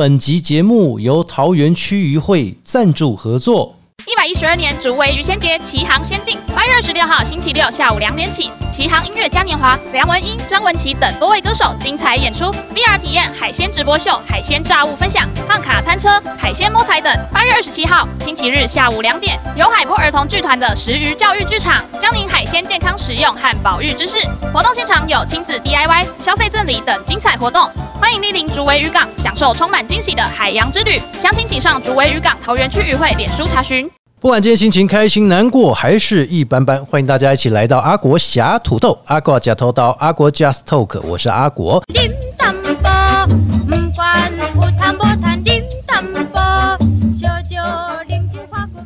本集节目由桃园区渔会赞助合作。一十二年竹围渔仙节，齐航仙境。八月二十六号星期六下午两点起，齐航音乐嘉年华，梁文音、张文琪等多位歌手精彩演出，VR 体验海鲜直播秀、海鲜炸物分享、放卡餐车、海鲜摸彩等。八月二十七号星期日下午两点，由海波儿童剧团的食鱼教育剧场，教您海鲜健康食用和保育知识。活动现场有亲子 DIY、消费赠礼等精彩活动，欢迎莅临竹围渔港，享受充满惊喜的海洋之旅。详情请上竹围渔港桃园区渔会脸书查询。不管今天心情开心、难过还是一般般，欢迎大家一起来到阿国侠土豆、阿国假头刀、阿国 Just Talk，我是阿国。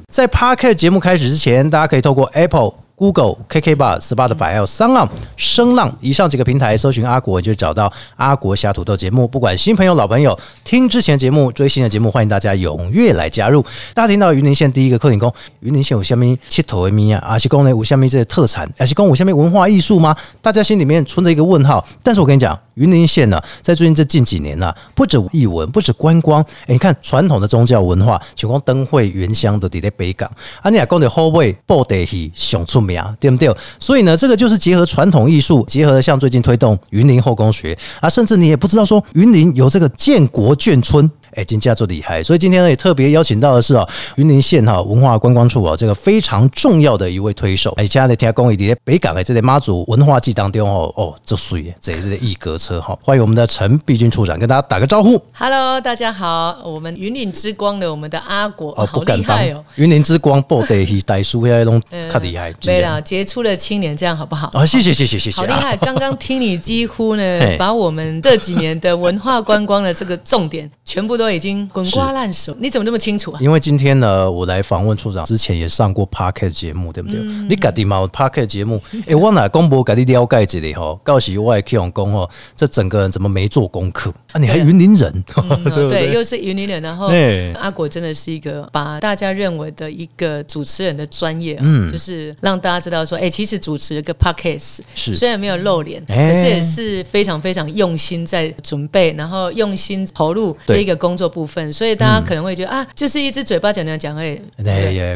在 Podcast 节目开始之前，大家可以透过 Apple。Google、KK Bar、Spotify 还有三浪、声浪以上几个平台搜寻阿国，就找到阿国侠土豆节目。不管新朋友、老朋友，听之前节目、追新的节目，欢迎大家踊跃来加入。大家听到云林县第一个客林工，云林县有下面七头的咪啊，阿西公呢有下面这些特产，阿西公有下面文化艺术吗？大家心里面存着一个问号。但是我跟你讲，云林县呢，在最近这近几年呢、不止艺文，不止观光，哎，你看传统的宗教文化，像讲灯会、原乡都伫在北港，啊，你也讲的后尾布袋戏上出名，对不对？所以呢，这个就是结合传统艺术，结合像最近推动云林后宫学啊，甚至你也不知道说云林有这个建国眷村。哎，金价做厉害，所以今天呢也特别邀请到的是哦，云林县哈文化观光处哦这个非常重要的一位推手。哎，现在的听公益在北港的这类妈祖文化季当中哦哦，这水耶这是一格车哈，欢迎我们的陈碧君处长跟大家打个招呼。Hello，大家好，我们云岭之光的我们的阿国，哦，好不敢当哦。，云林之光布袋戏大叔那种嗯较厉害，对啦，杰出的青年，这样好不好？啊，谢谢谢谢谢谢，好厉害！刚刚听你几乎呢 嘿，把我们这几年的文化观光的这个重点，全部都已经滚瓜烂熟。你怎么那么清楚啊？因为今天呢，我来访问处长之前也上过 Parket 节目，对不对？嗯。你家己嘛有 Parket 节目，诶、我哪公布家己了解一下吼，到时我也去用讲吼，这整个人怎么没做功课？啊？你还对云林人，嗯 对不对，又是云林人，然后对阿果真的是一个把大家认为的一个主持人的专业、嗯，就是让大家知道说，哎、其实主持一个 podcast 是。虽然没有露脸，哎。可是也是非常非常用心在准备，然后用心投入对。这一个工作部分，所以大家可能会觉得、啊，就是一只嘴巴讲讲讲，哎，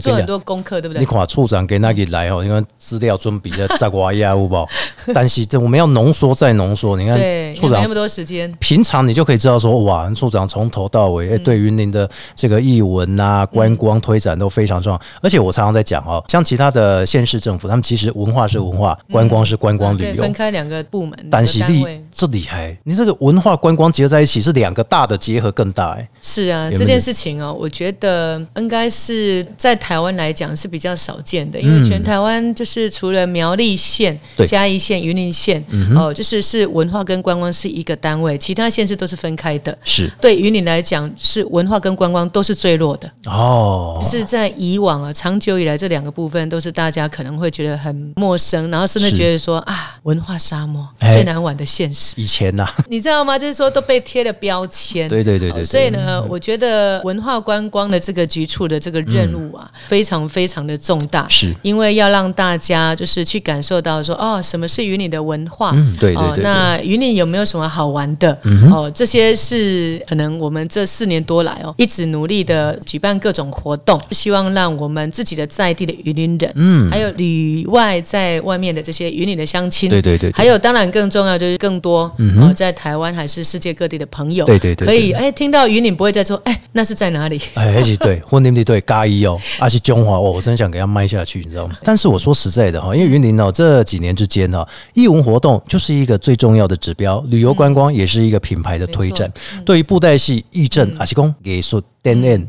做很多功课，对不对你？看处长给那个来哦，你看资料准备的杂瓜呀，有无？但是这我们要浓缩再浓缩，你看，处长那么多时间。平常你就可以知道说，哇，处长从头到尾，哎、对于您的这个译文啊、观光推展都非常重要。而且我常常在讲哦，像其他的县市政府，他们其实文化是文化，观光是观光旅游。分开两个部门，但单位这厉害，你这个文化观光结合在一起，是两个大的结合更大哎。是啊，这件事情哦，我觉得应该是在台湾来讲是比较少见的，因为全台湾就是除了苗栗县嘉义县、云林县，哦，就是是文化跟观光是一个单位，其他县市都是分开的。是。对云林来讲，是文化跟观光都是最弱的，哦，是在以往啊，长久以来这两个部分都是大家可能会觉得很陌生，然后甚至觉得说啊，文化沙漠哎最难玩的现实。以前呐、你知道吗？就是说都被贴了标签。对对对对所以呢，我觉得文化观光的这个局处的这个任务啊，非常非常的重大。是因为要让大家就是去感受到说，哦，什么是云林的文化？嗯对对哦对对那云林有没有什么好玩的？哦，这些是可能我们这四年多来哦，一直努力的举办各种活动，希望让我们自己的在地的云林人，嗯，还有里外在外面的这些云林的乡亲，对对对对还有当然更重要就是更多、哦，在台湾还是世界各地的朋友，对对对对可以哎听到云林不会再说哎那是在哪里？哎，而且对，婚姻地对，嘉义哦，而且中华哦，我真想给他卖下去，你知道吗？但是我说实在的哈，因为云林哦这几年之间哈，艺文活动就是一个最重要的指标，旅游观光也是一个品牌的推展。对于布袋戏、艺阵、阿西公、给术、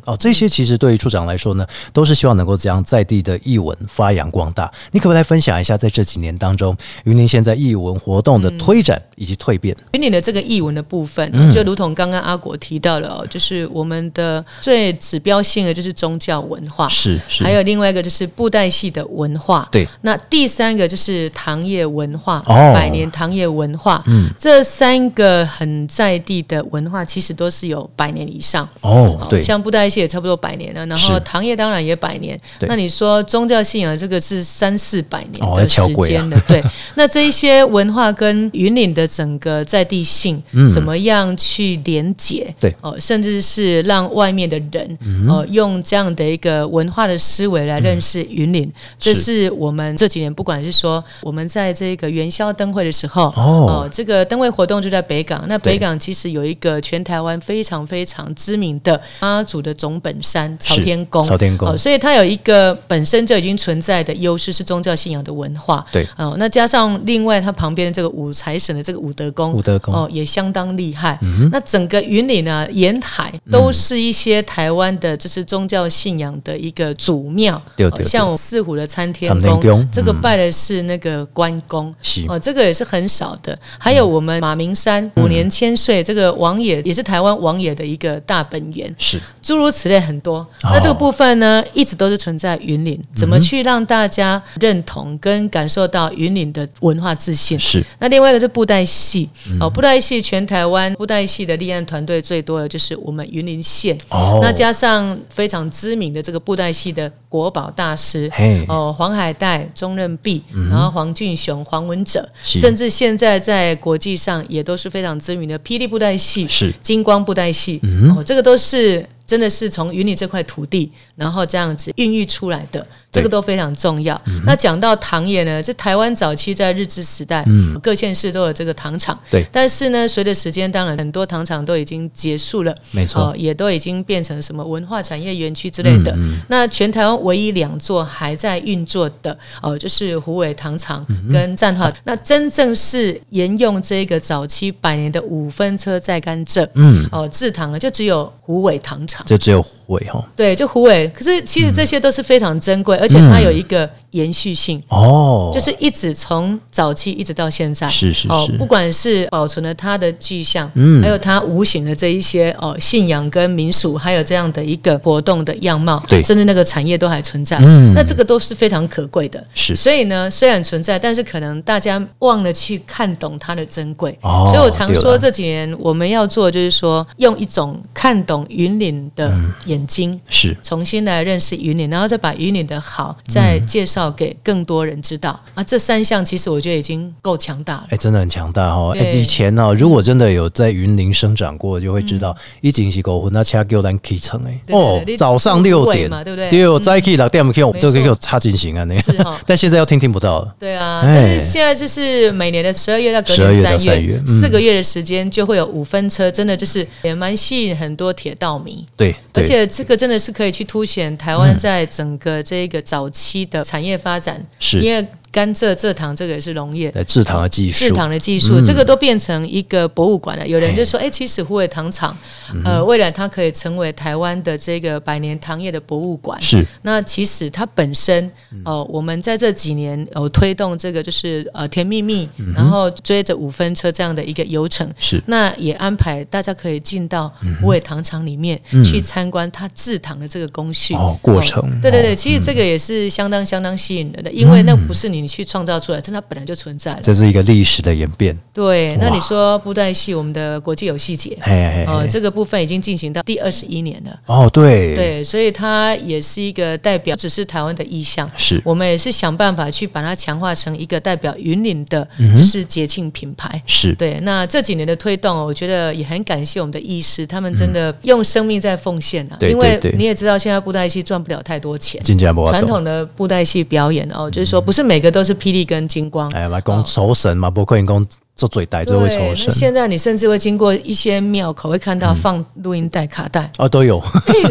哦，这些其实对于处长来说呢，都是希望能够将在地的艺文发扬光大。你可不可以来分享一下，在这几年当中，云林现在艺文活动的推展以及蜕变？云林的这个译文的部分，嗯。就如同刚刚阿果提到了哦，就是我们的最指标性的就是宗教文化，是是，还有另外一个就是布袋戏的文化，对，那第三个就是糖业文化，哦。百年糖业文化，嗯，这三个很在地的文化，其实都是有百年以上。哦，对，像布袋戏也差不多百年了，然后是。唐业当然也百年。对。那你说宗教信仰这个是三四百年哦的时间了，对。那这一些文化跟云岭的整个在地性，怎么样去连结？嗯对。哦，甚至是让外面的人，嗯哦，用这样的一个文化的思维来认识云岭，这是我们这几年不管是说我们在这个元宵灯会的时候，哦。这个灯会活动就在北港。那北港其实有一个全台湾非常非常知名的妈祖的总本山朝天宫，朝天宫哦，所以它有一个本身就已经存在的优势是宗教信仰的文化。对哦，那加上另外它旁边的这个五财神的这个武德宫，武德宫嗯哦也相当厉害。那整个云岭呢，沿海都是一些台湾的，就是宗教信仰的一个祖庙。像我四虎的参天宫，宫这个拜的是那个关公。是哦，这个也是很少的。还有我们马明山五年千岁，这个王爷也是台湾王爷的一个大本源。是诸如此类很多。哦。那这个部分呢，一直都是存在云岭，怎么去让大家认同跟感受到云岭的文化自信？是。那另外一个是布袋戏、哦，布袋戏全台湾布袋戏的立案团队最多的就是我们云林县。哦。那加上非常知名的这个布袋戏的国宝大师嘿，哦，黄海岱、钟任弼，然后黄俊雄、黄文哲，甚至现在在国际上也都是非常知名的霹雳布袋戏，是。金光布袋戏，哦，这个都是真的是从云岭这块土地，然后这样子孕育出来的，这个都非常重要。嗯那讲到糖业呢，这台湾早期在日治时代，各县市都有这个糖厂，嗯对但是呢，随着时间，当然很多糖厂都已经结束了，没错哦也都已经变成什么文化产业园区之类嗯的。那全台湾唯一两座还在运作的，哦，就是虎尾糖厂嗯跟战化。那真正是沿用这个早期百年的五分车在甘蔗，嗯，哦，制糖就只有虎尾糖厂。就只有尾哈对，就虎尾。可是其实这些都是非常珍贵，而且它有一个延续性。哦，就是一直从早期一直到现在，是是是，哦不管是保存了它的迹象，嗯。还有它无形的这一些哦信仰跟民俗，还有这样的一个活动的样貌，对。甚至那个产业都还存在，嗯。那这个都是非常可贵的。是。所以呢，虽然存在，但是可能大家忘了去看懂它的珍贵。哦所以我常说这几年我们要做，就是说用一种看懂云岭的眼睛。是。重新来认识云岭，然后再把云岭的好再介绍给更多人知道、啊！这三项其实我觉得已经够强大了。哎，真的很强大哈！哎，对以前呢，如果真的有在云林生长过，就会知道，一景是狗混，那掐给咱起床哎，对对对你早上六点。嘛对不对？对，再起六点我们没就可以错。有插进行啊那是个哈，但现在要听听不到了。对啊，哎但是现在就是每年的十二月到隔12月年到三3月嗯。四个月的时间就会有五分车，真的就是也蛮吸引很多铁道迷。对，对。而且这个真的是可以去凸显台湾在整个这个早期的产业发展，是。因为甘蔗、蔗糖这个也是农业。在制糖的技术，制糖的技术，这个都变成一个博物馆了。有人就说，哎、其实虎尾糖厂，呃，未来它可以成为台湾的这个百年糖业的博物馆。是。那其实它本身，呃，我们在这几年有推动这个就是呃甜蜜蜜，然后追着五分车这样的一个游程，是。那也安排大家可以进到虎尾糖厂里面去参观它制糖的这个工序。哦过程。对对对，哦。其实这个也是相当相当吸引人的，因为那不是你去创造出来，真的它本来就存在了。这是一个历史的演变。对，那你说布袋戏，我们的国际游戏节，嘿嘿呃，这个部分已经进行到第二十一年了。哦，对，对，所以它也是一个代表，只是台湾的意向。是我们也是想办法去把它强化成一个代表云岭的，嗯就是节庆品牌。是，对，那这几年的推动，我觉得也很感谢我们的医师，他们真的用生命在奉献啊。对因为你也知道，现在布袋戏赚不了太多钱。传统的布袋戏表演哦，就是说不是每个都是霹雳跟金光。哎，来讲守神嘛，不可能讲做嘴呆，就会对，那酬神。现在你甚至会经过一些庙口，会看到放录音带、卡带，哦，都有，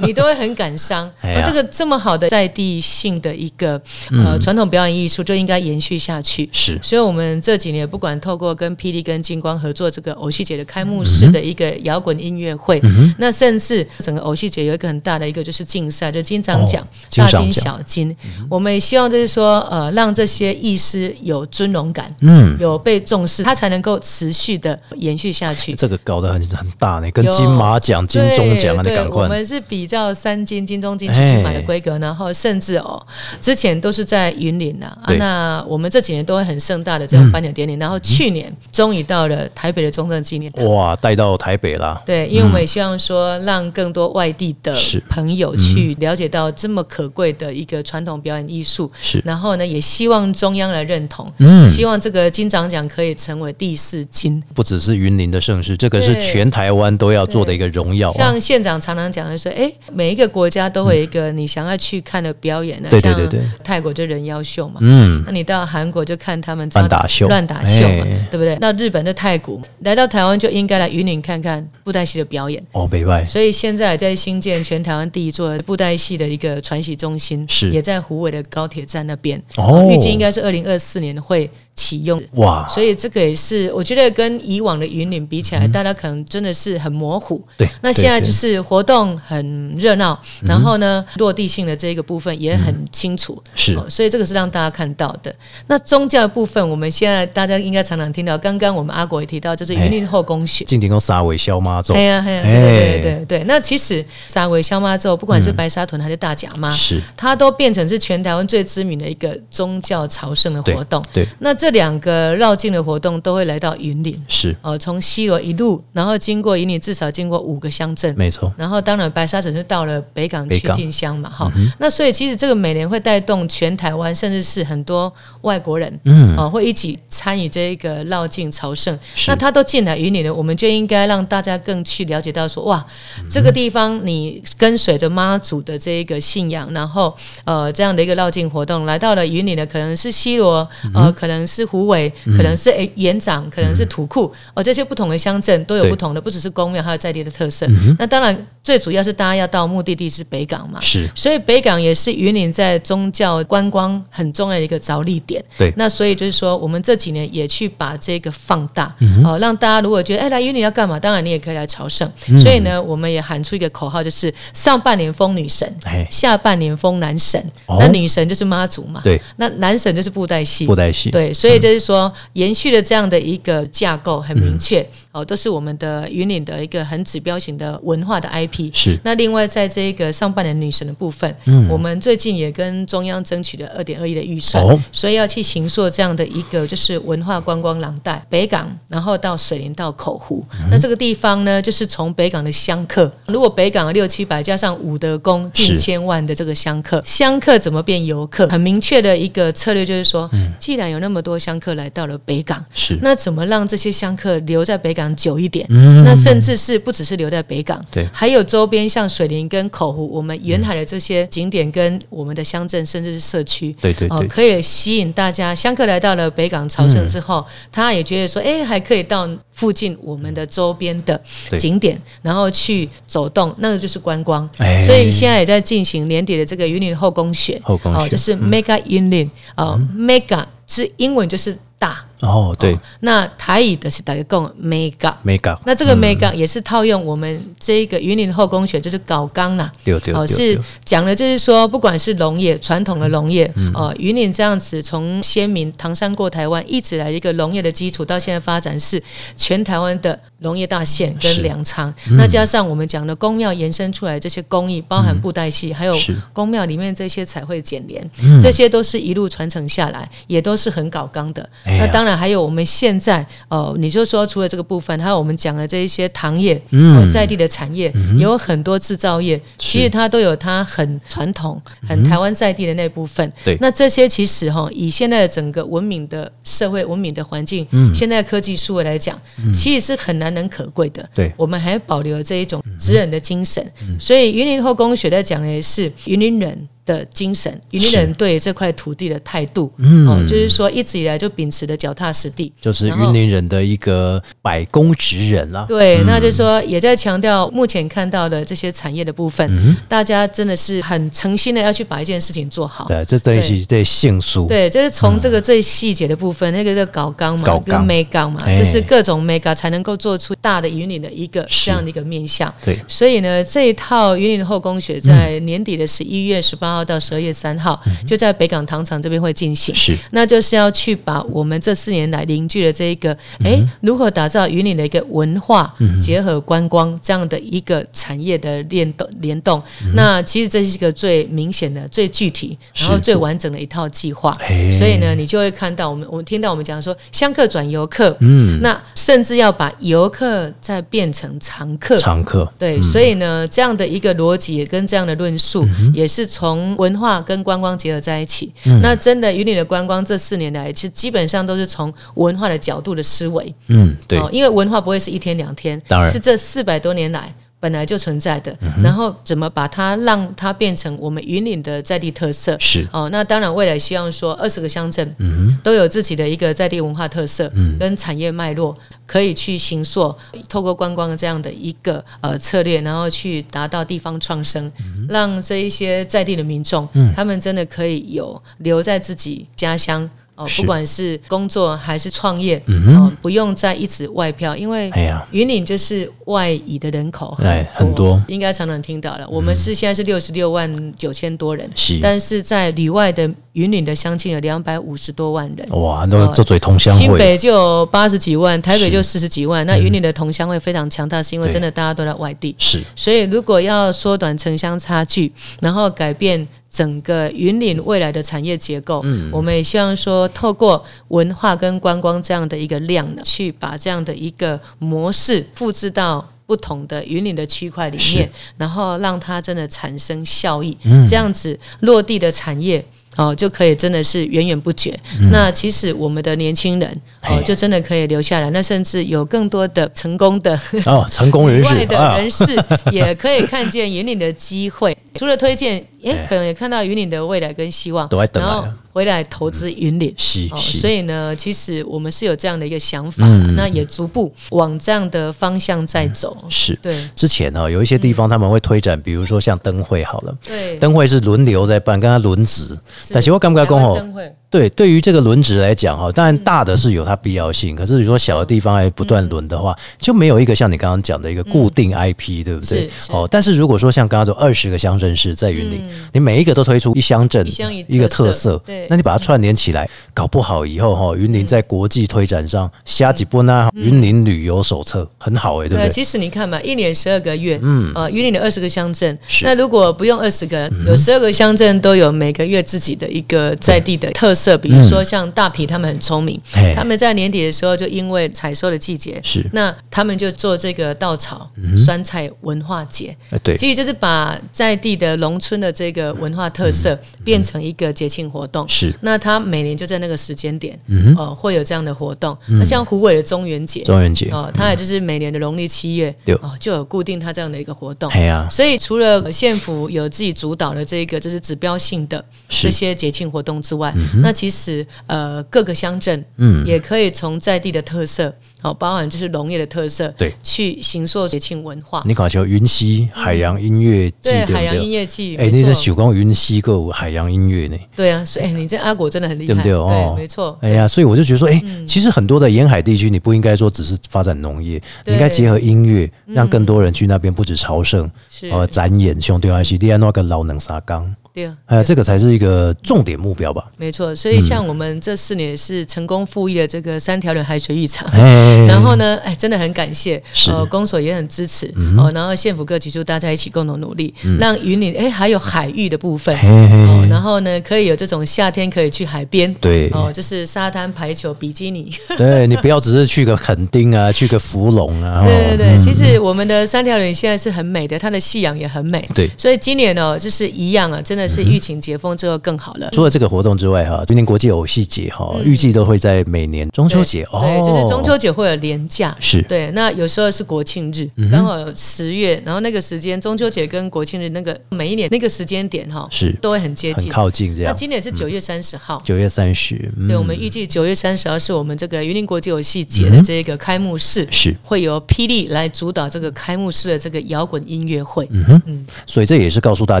你都会很感伤。这个这么好的在地性的一个呃传统表演艺术，就应该延续下去。是。所以，我们这几年不管透过跟霹雳、跟金光合作这个偶戏节的开幕式的一个摇滚音乐会，嗯那甚至整个偶戏节有一个很大的一个就是竞赛，就金长奖、哦大金、小金。我们也希望就是说，呃，让这些艺师有尊荣感，嗯，有被重视，他才能能够持续的延续下去。这个搞得很很大呢，跟金马奖、金钟奖啊，你对对，我。们是比较三金、金钟、金曲、哎金马的规格，然后甚至哦，之前都是在云林呐、啊，那我们这几年都会很盛大的这种颁奖典礼，然后去年终于到了台北的中正纪念堂。哇，带到台北啦，对，因为我们也希望说，让更多外地的朋友去了解到这么可贵的一个传统表演艺术，是。然后呢，也希望中央来认同，嗯。希望这个金长奖可以成为第四金。不只是云林的盛世，这个是全台湾都要做的一个荣耀啊。像县长常常讲的说，哎，每一个国家都会有一个你想要去看的表演呢，像对对对对泰国就人妖秀嘛，嗯，那你到韩国就看他们乱打秀乱打秀嘛哎，对不对？那日本的太古，来到台湾就应该来云林看看布袋戏的表演。哦，北外所以现在在新建全台湾第一座布袋戏的一个传习中心，是也在虎尾的高铁站那边。哦预计应该是二零二四年会启用。哇，所以这个也是，我觉得跟以往的云岭比起来，大家可能真的是很模糊。嗯对，那现在就是活动很热闹，然后呢，落地性的这个部分也很清楚。嗯是哦所以这个是让大家看到的。那宗教的部分，我们现在大家应该常常听到，刚刚我们阿国也提到，就是云林后宫学。进行用沙尾消妈咒哎，呀，哎呀，对对对对对。那其实沙尾消妈咒，不管是白沙屯还是大甲妈，是它都变成是全台湾最知名的一个宗教朝圣的活动。对，那这两个绕境的活动都会来到云林，是。呃，从西罗一路，然后经过云林，至少经过五个乡镇。没错，然后当然白沙城是到了北港去进香嘛，哈、那所以其实这个每年会带动全台湾，甚至是很多外国人，嗯，哦、会一起参与这一个绕境朝圣。那他都进来云林了，我们就应该让大家更去了解到说，哇，嗯这个地方你跟随着妈祖的这一个信仰，然后呃这样的一个绕境活动来到了云林的，可能是西罗，嗯呃，可能是虎尾，可能是诶园长，可能是土库，哦、这些不同的乡镇都有不同的，不只是宫庙，还有在地的特色。嗯那当然，最主要是大家要到目的地是北港嘛，是。所以北港也是云林在宗教观光很重要的一个着力点。对。那所以就是说，我们这几年也去把这个放大，嗯哦，让大家如果觉得哎来云林要干嘛，当然你也可以来朝圣。嗯。所以呢，我们也喊出一个口号，就是上半年封女神哎，下半年封男神。哦。那女神就是妈祖嘛，对，那男神就是布袋戏，布袋戏，对，所以就是说，延续了这样的一个架构很明确、嗯哦，都是我们的云岭的一个很指标型的文化的 IP。是那另外在这个上半年女神的部分，嗯我们最近也跟中央争取了二点二亿的预算，哦所以要去行塑这样的一个就是文化观光廊带，北港，然后到水林到口湖。那这个地方呢，就是从北港的香客，如果北港六七百加上武德宫近千万的这个香客，香客怎么变游客？很明确的一个策略就是说，既然有那么多香客来到了北港，是那怎么让这些香客留在北港久一点？嗯。那甚至是不只是留在北港，对。还有周边像水林跟口湖，我们沿海的这些景点跟我们的乡镇甚至是社区，哦，对对对，可以吸引大家。香客来到了北港朝圣之后，嗯。他也觉得说，哎，还可以到附近我们的周边的景点，然后去走动，那个就是观光。哎。所以现在也在进行年底的这个云林后宫学，后宫就是 Mega 云林，哦，Mega 是英文就是大，哦，对。那台语的是大家讲 Mega。，mega，那这个 mega 也是套用我们这一个云林后宫学，就是搞纲啦，哦，对对对是讲的就是说，不管是农业传统的农业，嗯。哦，云林这样子从先民唐山过台湾，一直来一个农业的基础，到现在发展是全台湾的农业大县跟粮仓。那加上我们讲的宫庙延伸出来这些工艺，包含布袋戏，还有是。宫庙里面这些彩绘剪联，这些都是一路传承下来，也都是很搞纲的。哎那当然还有我们现在呃，你就说除了这个部分，还有我们讲的这一些糖业，嗯。呃在地的产业，有很多制造业，其实它都有它很传统、很台湾在地的那部分。嗯对。那这些其实哈，以现在的整个文明的社会、文明的环境，嗯。现在科技数位来讲，其实是很难能可贵的。对我们还保留这一种职人的精神。嗯所以云林后宫学在讲的是云林人。的精神，云林人对这块土地的态度，嗯。哦，就是说一直以来就秉持的脚踏实地，就是云林人的一个百工职人啦。对，那就是说也在强调目前看到的这些产业的部分，嗯。大家真的是很诚心的要去把一件事情做好。对，这等于是这杏树，对，就是从这个最细节的部分，那个叫搞纲嘛，跟搞纲嘛，哎。就是各种 mega 才能够做出大的云林的一个这样的一个面向。对。所以呢，这一套云岭后宫学在年底的十一月十八八号到十二月三号，就在北港糖厂这边会进行。是。那就是要去把我们这四年来凝聚的这一个，哎、如何打造云岭的一个文化结合观光这样的一个产业的联动联动。那其实这是一个最明显的、最具体，然后最完整的一套计划。所以呢，你就会看到我们，我们听到我们讲说，香客转游客，嗯，那甚至要把游客再变成常客，常客，对，所以呢，这样的一个逻辑跟这样的论述，也是从文化跟观光结合在一起。那真的云岭的观光这四年来，其实基本上都是从文化的角度的思维，嗯，对，哦，因为文化不会是一天两天，当然是这四百多年来。本来就存在的，然后怎么把它让它变成我们云岭的在地特色？是。哦，那当然未来希望说二十个乡镇，都有自己的一个在地文化特色跟产业脉络，可以去行塑，透过观光的这样的一个呃策略，然后去达到地方创生，让这一些在地的民众，他们真的可以有留在自己家乡。哦，不管是工作还是创业，哦，不用再一直外漂，因为云岭就是外移的人口哎很多应该常常听到了。我们是现在是六十六万九千多人，是。但是在里外的云岭的乡亲有两百五十多万人。哇，都做嘴同乡会，新北就有八十几万，台北就四十几万。那云岭的同乡会非常强大，是因为真的大家都在外地，是。所以如果要缩短城乡差距，然后改变整个云岭未来的产业结构，我们也希望说，透过文化跟观光这样的一个量呢，去把这样的一个模式复制到。不同的云岭的区块里面，然后让它真的产生效益，这样子落地的产业。哦，就可以真的是源源不绝。那其实我们的年轻人哦，就真的可以留下来。那甚至有更多的成功的哦，成功人士外的人士 也可以看见云岭的机会。除了推荐，也哎可能也看到云岭的未来跟希望，都在等然后回来投资云岭。哦，是是所以呢，其实我们是有这样的一个想法，嗯那也逐步往这样的方向在走。是。对之前呢、有一些地方他们会推展，比如说像灯会好了，对，灯会是轮流在办，跟他轮值。但是我感觉讲吼台湾灯会对，对于这个轮值来讲哈，当然大的是有它必要性，可是你说小的地方还不断轮的话，就没有一个像你刚刚讲的一个固定 IP，、对不对哦，但是如果说像刚刚说二十个乡镇市在云林，你每一个都推出一乡镇一个特色对，那你把它串联起来，搞不好以后哈，云林在国际推展上，下几波呢，云林旅游手册很好哎、对不对，对？其实你看嘛，一年十二个月，嗯，呃，云岭的二十个乡镇，那如果不用二十个，嗯有十二个乡镇都有每个月自己的一个在地的特色，比如说像大皮，他们很聪明嗯，他们在年底的时候就因为采收的季节，是。那他们就做这个稻草酸菜文化节，哎对，其实就是把在地的农村的这个文化特色变成一个节庆活动。嗯是。那他每年就在那个时间点，嗯哦、会有这样的活动。那像湖尾的中元节，中元节，哦，它也就是每年的农历七月对。哦，就有固定它这样的一个活动。哎呀、所以除了县府有自己主导的这个就是指标性的这些节庆活动之外，那其实呃各个乡镇嗯也可以从在地的特色哦，包含就是农业的特色，对去行塑节庆文化。你搞球云溪海洋音乐季，对对海洋音对？乐季，哎、没你这错许光云溪个有海洋音乐呢？对啊，所以、哎你这阿果真的很厉害，对不对？哦，没错。哎呀，所以我就觉得说，哎、嗯其实很多的沿海地区，你不应该说只是发展农业，你应该结合音乐，让更多人去那边，不止朝圣，呃，展演兄弟还是利安那个老能沙缸，对啊，哎呀，这个才是一个重点目标吧。没错。所以像我们这四年是成功复议了这个三条轮海水浴场。哎，然后呢，哎，真的很感谢，呃，公所也很支持，哦，然后县府各局就大家一起共同努力，让云林哎还有海域的部分，哦，然后呢可以有这种夏天可以去海边，对。哦，就是沙滩排球、比基尼，对你不要只是去个垦丁啊，去个福隆啊，哦。对对对，其实我们的三条人现在是很美的，它的夕阳也很美，对。所以今年哦就是一样啊，真的是疫情解封之后更好了。除了这个活动之外，哈，今年国际偶戏节哈，预计都会在每年中秋节。哦，嗯对，就是中秋节会有连假，是。嗯对。那有时候是国庆日，刚好有十月，然后那个时间中秋节跟国庆日那个每一年那个时间点哈，是。都会很接很近。靠近这样。那今年是九月三十号。九月三十，嗯。对，我们预计九月三十号是我们这个云林国际游戏节的这个开幕式，是。会由霹雳来主导这个开幕式的这个摇滚音乐会。嗯哼。所以这也是告诉大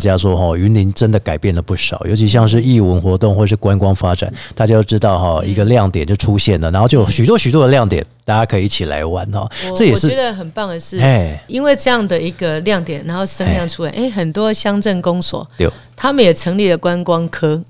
家说，哈，云林真的改变了不少，尤其像是艺文活动或是观光发展，大家都知道哈，一个亮点就出现了，然后就有许多许多的亮点大家可以一起来玩哦。这也是我觉得很棒的是哎，因为这样的一个亮点，然后声量出来，哎，很多乡镇公所对。他们也成立了观光科，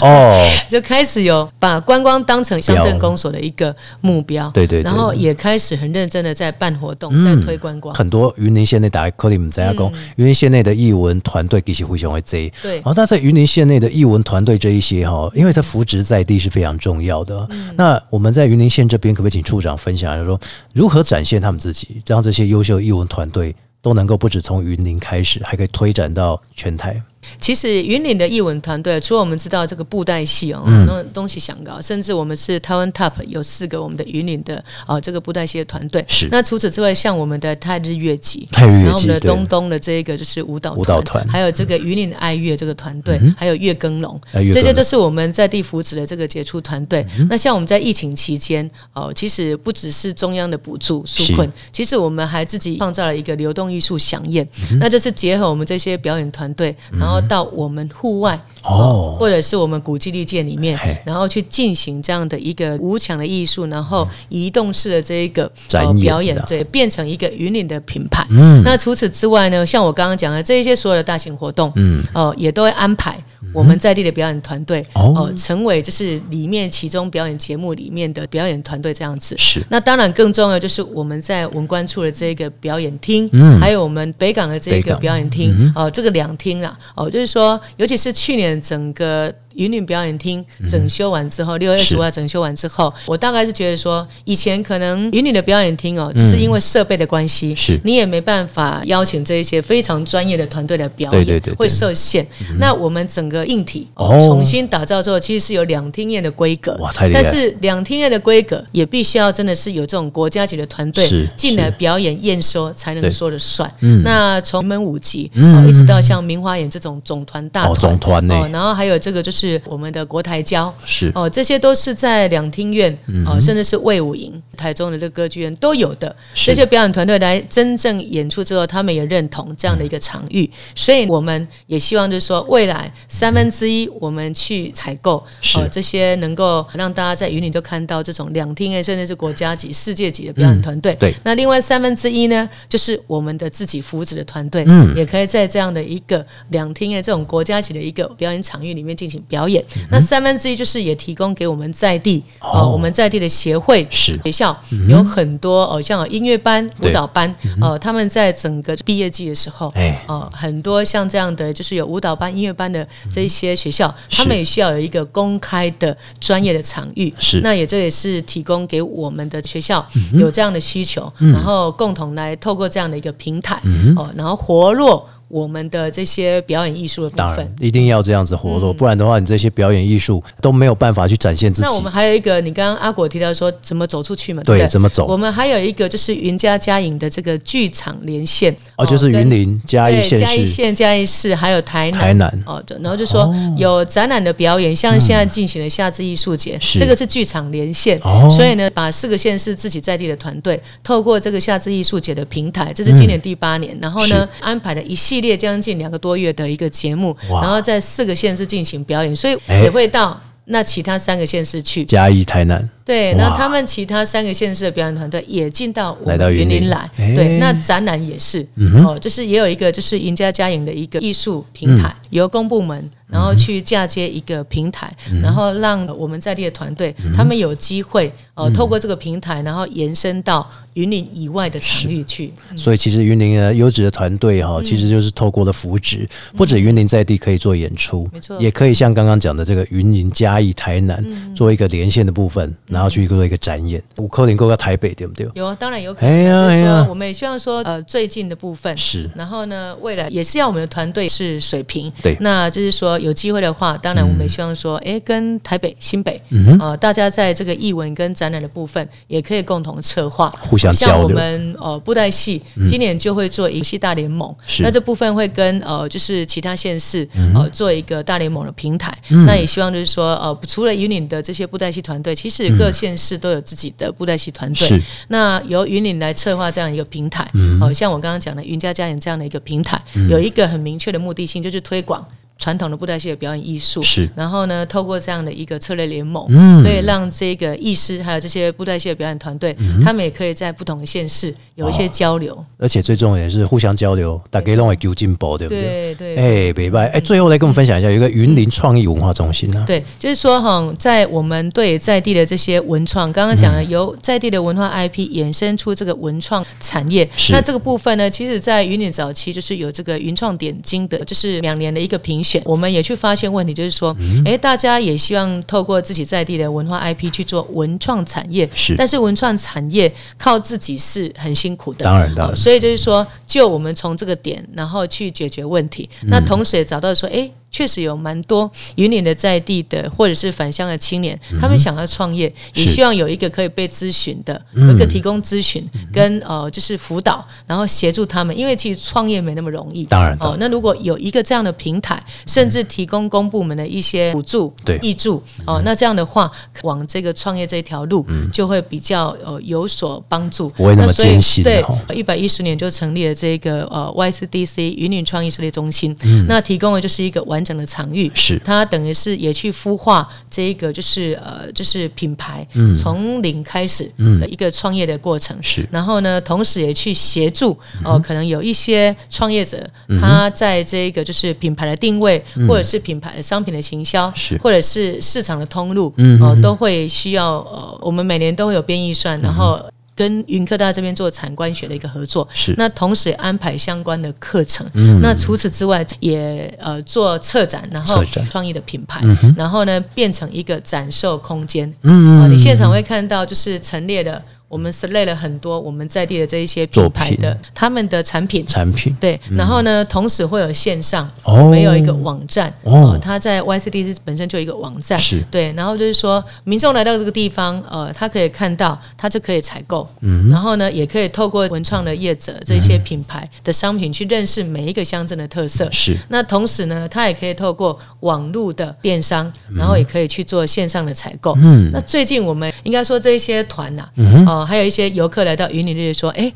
哦，就开始有把观光当成乡镇公所的一个目标，对对对。然后也开始很认真的在办活动，嗯。在推观光。很多云林县内打科里姆在讲，云林县内的译文团队其实非常会追。嗯对。然后但在云林县内的译文团队这一些哈，因为它扶植在地是非常重要的。嗯。那我们在云林县这边，可不可以请处长分享，就是说如何展现他们自己，让这些优秀的译文团队都能够不止从云林开始，还可以推展到全台？其实云岭的译文团队，除了我们知道这个布袋戏哦，嗯。那种东西想搞，甚至我们是台湾 Top 有四个我们的云岭的哦这个布袋戏的团队。是。那除此之外，像我们的泰日乐集，泰日乐然后我们的东东的这一个就是舞蹈舞蹈团。嗯还有这个云岭爱乐这个团队，还有月耕龙。这些都是我们在地扶持的这个杰出团队。那像我们在疫情期间哦，其实不只是中央的补助纾困，其实我们还自己创造了一个流动艺术飨宴，嗯那这是结合我们这些表演团队，然后到我们户外。哦。或者是我们古迹历界里面，然后去进行这样的一个无墙的艺术，然后移动式的这一个呃表演，对，变成一个云岭的品牌。嗯。那除此之外呢，像我刚刚讲的这一些所有的大型活动，嗯，哦、也都会安排我们在地的表演团队，哦哦、成为就是里面其中表演节目里面的表演团队这样子。是那当然更重要就是我们在文官处的这个表演厅，嗯还有我们北港的这个表演厅，哦、这个两厅啊，哦、就是说，尤其是去年整个。云岭表演厅整修完之后，六月二十五号整修完之后，我大概是觉得说，以前可能云岭的表演厅哦，只是因为设备的关系，是。你也没办法邀请这一些非常专业的团队来表演，对对对对。会受限。那我们整个硬体哦重新打造之后，其实是有两厅院的规格，哇太厉害。但是两厅院的规格也必须要真的是有这种国家级的团队进来表演验收，才能说了算。嗯。那从门五级一直到像明华演这种总团大总团呢？哦，然后还有这个就是我们的国台交。是。哦，这些都是在两厅院嗯哦，甚至是魏武营、台中的这个歌剧院都有的。这些表演团队来真正演出之后，他们也认同这样的一个场域，所以我们也希望就是说，未来三分之一我们去采购是。哦这些能够让大家在云里都看到这种两厅院甚至是国家级、世界级的表演团队。嗯对。那另外三分之一呢，就是我们的自己扶植的团队，嗯。也可以在这样的一个两厅院这种国家级的一个表演场域里面进行表演。嗯那三分之一就是也提供给我们在地哦。哦，我们在地的协会是。学校有很多哦，像音乐班、舞蹈班哦，他们在整个毕业季的时候哎，哦，很多像这样的就是有舞蹈班、音乐班的这一些学校，他们也需要有一个公开的专业的场域。是。那也这也是提供给我们的学校嗯有这样的需求，然后共同来透过这样的一个平台嗯哦，然后活络我们的这些表演艺术的部当分然。一定要这样子活络，不然的话，你这些表演艺术都没有办法去展现自己。那我们还有一个，你刚刚阿果提到说怎么走出去嘛？对不对，怎么走我们还有一个就是云家家影的这个剧场连线哦，就是云林嘉义县嘉义市、县、嘉义市还有台南。台南。哦，对，然后就说有展览的表演，像现在进行的夏至艺术节，是。这个是剧场连线，哦。所以呢，把四个县市自己在地的团队，透过这个夏至艺术节的平台，这是今年第八年，然后呢，安排了一系列将近两个多月的一个节目，然后在四个县市进行表演，所以哎。也会到。那其他三个县市去，嘉义、台南，对，那他们其他三个县市的表演团队也进到我来到们云林。来，哎。对，那展览也是，哦，就是也有一个就是赢家家营的一个艺术平台，由公部门然后去嫁接一个平台，然后让我们在地的团队他们有机会哦，透过这个平台，然后延伸到云林以外的场域去，所以其实云林的优质的团队哈，其实就是透过了扶植，不止云林在地可以做演出，没错。也可以像刚刚讲的这个云林、嘉义、台南做一个连线的部分，然后去做一个展演。五扣零够到台北，对不对？有啊，当然有可哎呀能，就是哎呀。说我们也希望说，呃，最近的部分。是。然后呢，未来也是要我们的团队是水平。对。那就是说有机会的话，当然我们也希望说，哎、跟台北、新北，嗯呃，大家在这个译文跟展览的部分，也可以共同策划，互相交流。嗯像我们呃布袋戏今年就会做游戏大联盟，是。那这部分会跟呃就是其他县市嗯呃做一个大联盟的平台。那也希望就是说，呃，除了云岭的这些布袋戏团队，其实各县市都有自己的布袋戏团队。是。那由云岭来策划这样一个平台，嗯。哦，像我刚刚讲的云家家园这样的一个平台，有一个很明确的目的性，就是推广。传统的布袋戏的表演艺术，是。然后呢，透过这样的一个策略联盟，嗯。可以让这个艺师还有这些布袋戏的表演团队，他们也可以在不同的县市有一些交流。而且最重要也是互相交流，大家都会求进步，对不对？对对。哎，北拜哎，最后来跟我们分享一下，有一个云林创意文化中心呢、对，就是说哈，在我们对在地的这些文创，刚刚讲嗯。了，由在地的文化 IP 衍生出这个文创产业。那这个部分呢，其实，在云林早期就是有这个云创点睛的，就是两年的一个评选，我们也去发现问题，就是说，嗯哎、大家也希望透过自己在地的文化 IP 去做文创产业，是但是文创产业靠自己是很辛苦的，当然当然哦所以就是说，就我们从这个点，然后去解决问题。嗯那同时也找到说，哎。确实有蛮多云林的在地的或者是返乡的青年，他们想要创业，也希望有一个可以被咨询的，一个提供咨询跟呃就是辅导，然后协助他们，因为其实创业没那么容易。当然。哦那如果有一个这样的平台，甚至提供公部门的一些补助、对。益助哦，那这样的话，往这个创业这条路嗯。就会比较呃有所帮助，不会那么艰辛对哦，一百一十年就成立了这个呃 YCDC 云林创意设计中心，嗯。那提供的就是一个完整的场域，是。它等于是也去孵化这一个就是呃就是品牌，嗯。从零开始的一个创业的过程，嗯是。然后呢，同时也去协助哦、可能有一些创业者，嗯他在这个就是品牌的定位，或者是品牌的商品的行销，是。或者是市场的通路，嗯哦、都会需要呃，我们每年都会有编预算，然后。跟云科大这边做产官学的一个合作，是那同时也安排相关的课程。那除此之外，也呃做策展，然后创意的品牌，然后呢变成一个展售空间。嗯你现场会看到就是陈列的，我们 select 了很多我们在地的这一些品牌作的他们的产品。产品。对，然后呢，同时会有线上，哦。我们有一个网站，哦。哦，它在 YCD 是本身就有一个网站，是。对，然后就是说，民众来到这个地方，呃，他可以看到，他就可以采购，嗯，然后呢，也可以透过文创的业者这些品牌的商品去认识每一个乡镇的特色，是。那同时呢，他也可以透过网络的电商，然后也可以去做线上的采购。嗯，那最近我们应该说这一些团呐、哦、还有一些游客来到云林，就是说，哎。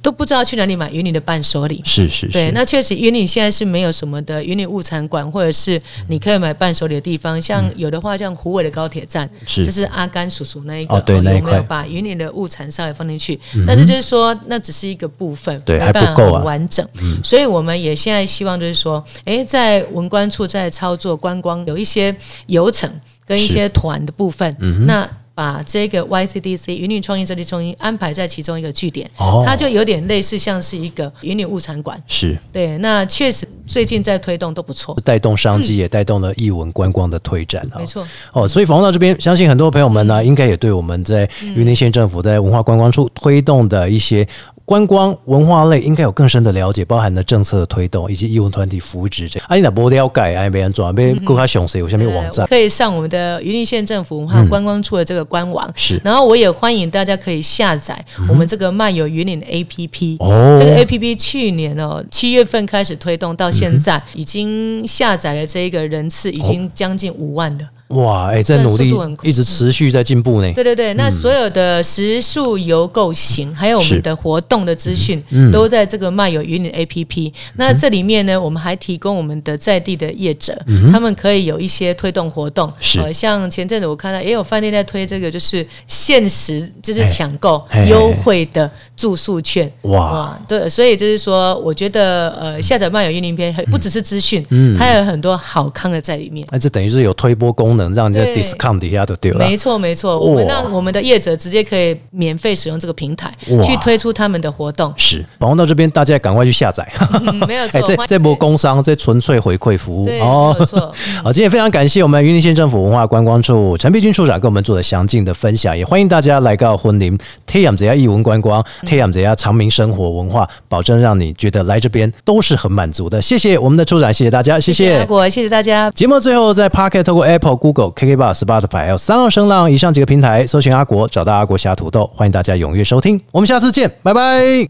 都不知道去哪里买云岭的伴手礼，是是对，是，那确实云岭现在是没有什么的云岭物产馆，或者是你可以买伴手礼的地方。像有的话，像虎尾的高铁站，这是阿甘叔叔那一个，哦对那一有没有把云岭的物产稍微放进去？但是就是说，那只是一个部分，对还不够完整。所以我们也现在希望就是说，诶，在文官处在操作观光有一些游程跟一些团的部分，那。把这个 YCDC 云林创意设计中心安排在其中一个据点，哦。它就有点类似像是一个云林物产馆，是。对，那确实最近在推动都不错，带动商机，也带动了艺文观光的推展啊。没错。哦，所以访问到这边，相信很多朋友们呢，应该也对我们在云林县政府在文化观光处推动的一些观光文化类，应该有更深的了解，包含了政策的推动以及艺文团体扶植这。啊，你哪不了解，哎，别人做，别更加详细有下面网站呃可以上我们的云林县政府文化观光处的这个官网，是。然后我也欢迎大家可以下载我们这个漫游云林的 APP。哦。这个 APP 去年哦七月份开始推动，到现在已经下载了这一个人次已经将近五万了。哇，哎，在努力一直持续在进步呢。对对对，那所有的食宿游购行，还有我们的活动的资讯，都在这个漫游云林 APP。那这里面呢，我们还提供我们的在地的业者，他们可以有一些推动活动。是。呃，像前阵子我看到也有饭店在推这个，就是限时就是抢购优惠的住宿券。哇，对，所以就是说，我觉得呃，下载漫游云林篇不只是资讯，嗯。它有很多好康的在里面。那这等于是有推波功能，能让这 discount 一下都丢了？没错没错，我们让我们的业者直接可以免费使用这个平台，去推出他们的活动。是，访问到这边，大家赶快去下载。没有错，这这波工商这纯粹回馈服务，哦，没错。好，今天非常感谢我们云林县政府文化观光处陈碧君处长给我们做的详尽的分享，也欢迎大家来到婚礼天养子家艺文观光，天养子家长明生活文化，保证让你觉得来这边都是很满足的。谢谢我们的处长，谢谢大家，谢谢阿，谢谢大家。节目最后在 Pocket 透过 Apple。Google、KK Bar、Spotify 还有三二声浪以上几个平台搜寻阿国，找到阿国侠土豆，欢迎大家踊跃收听。我们下次见，拜拜。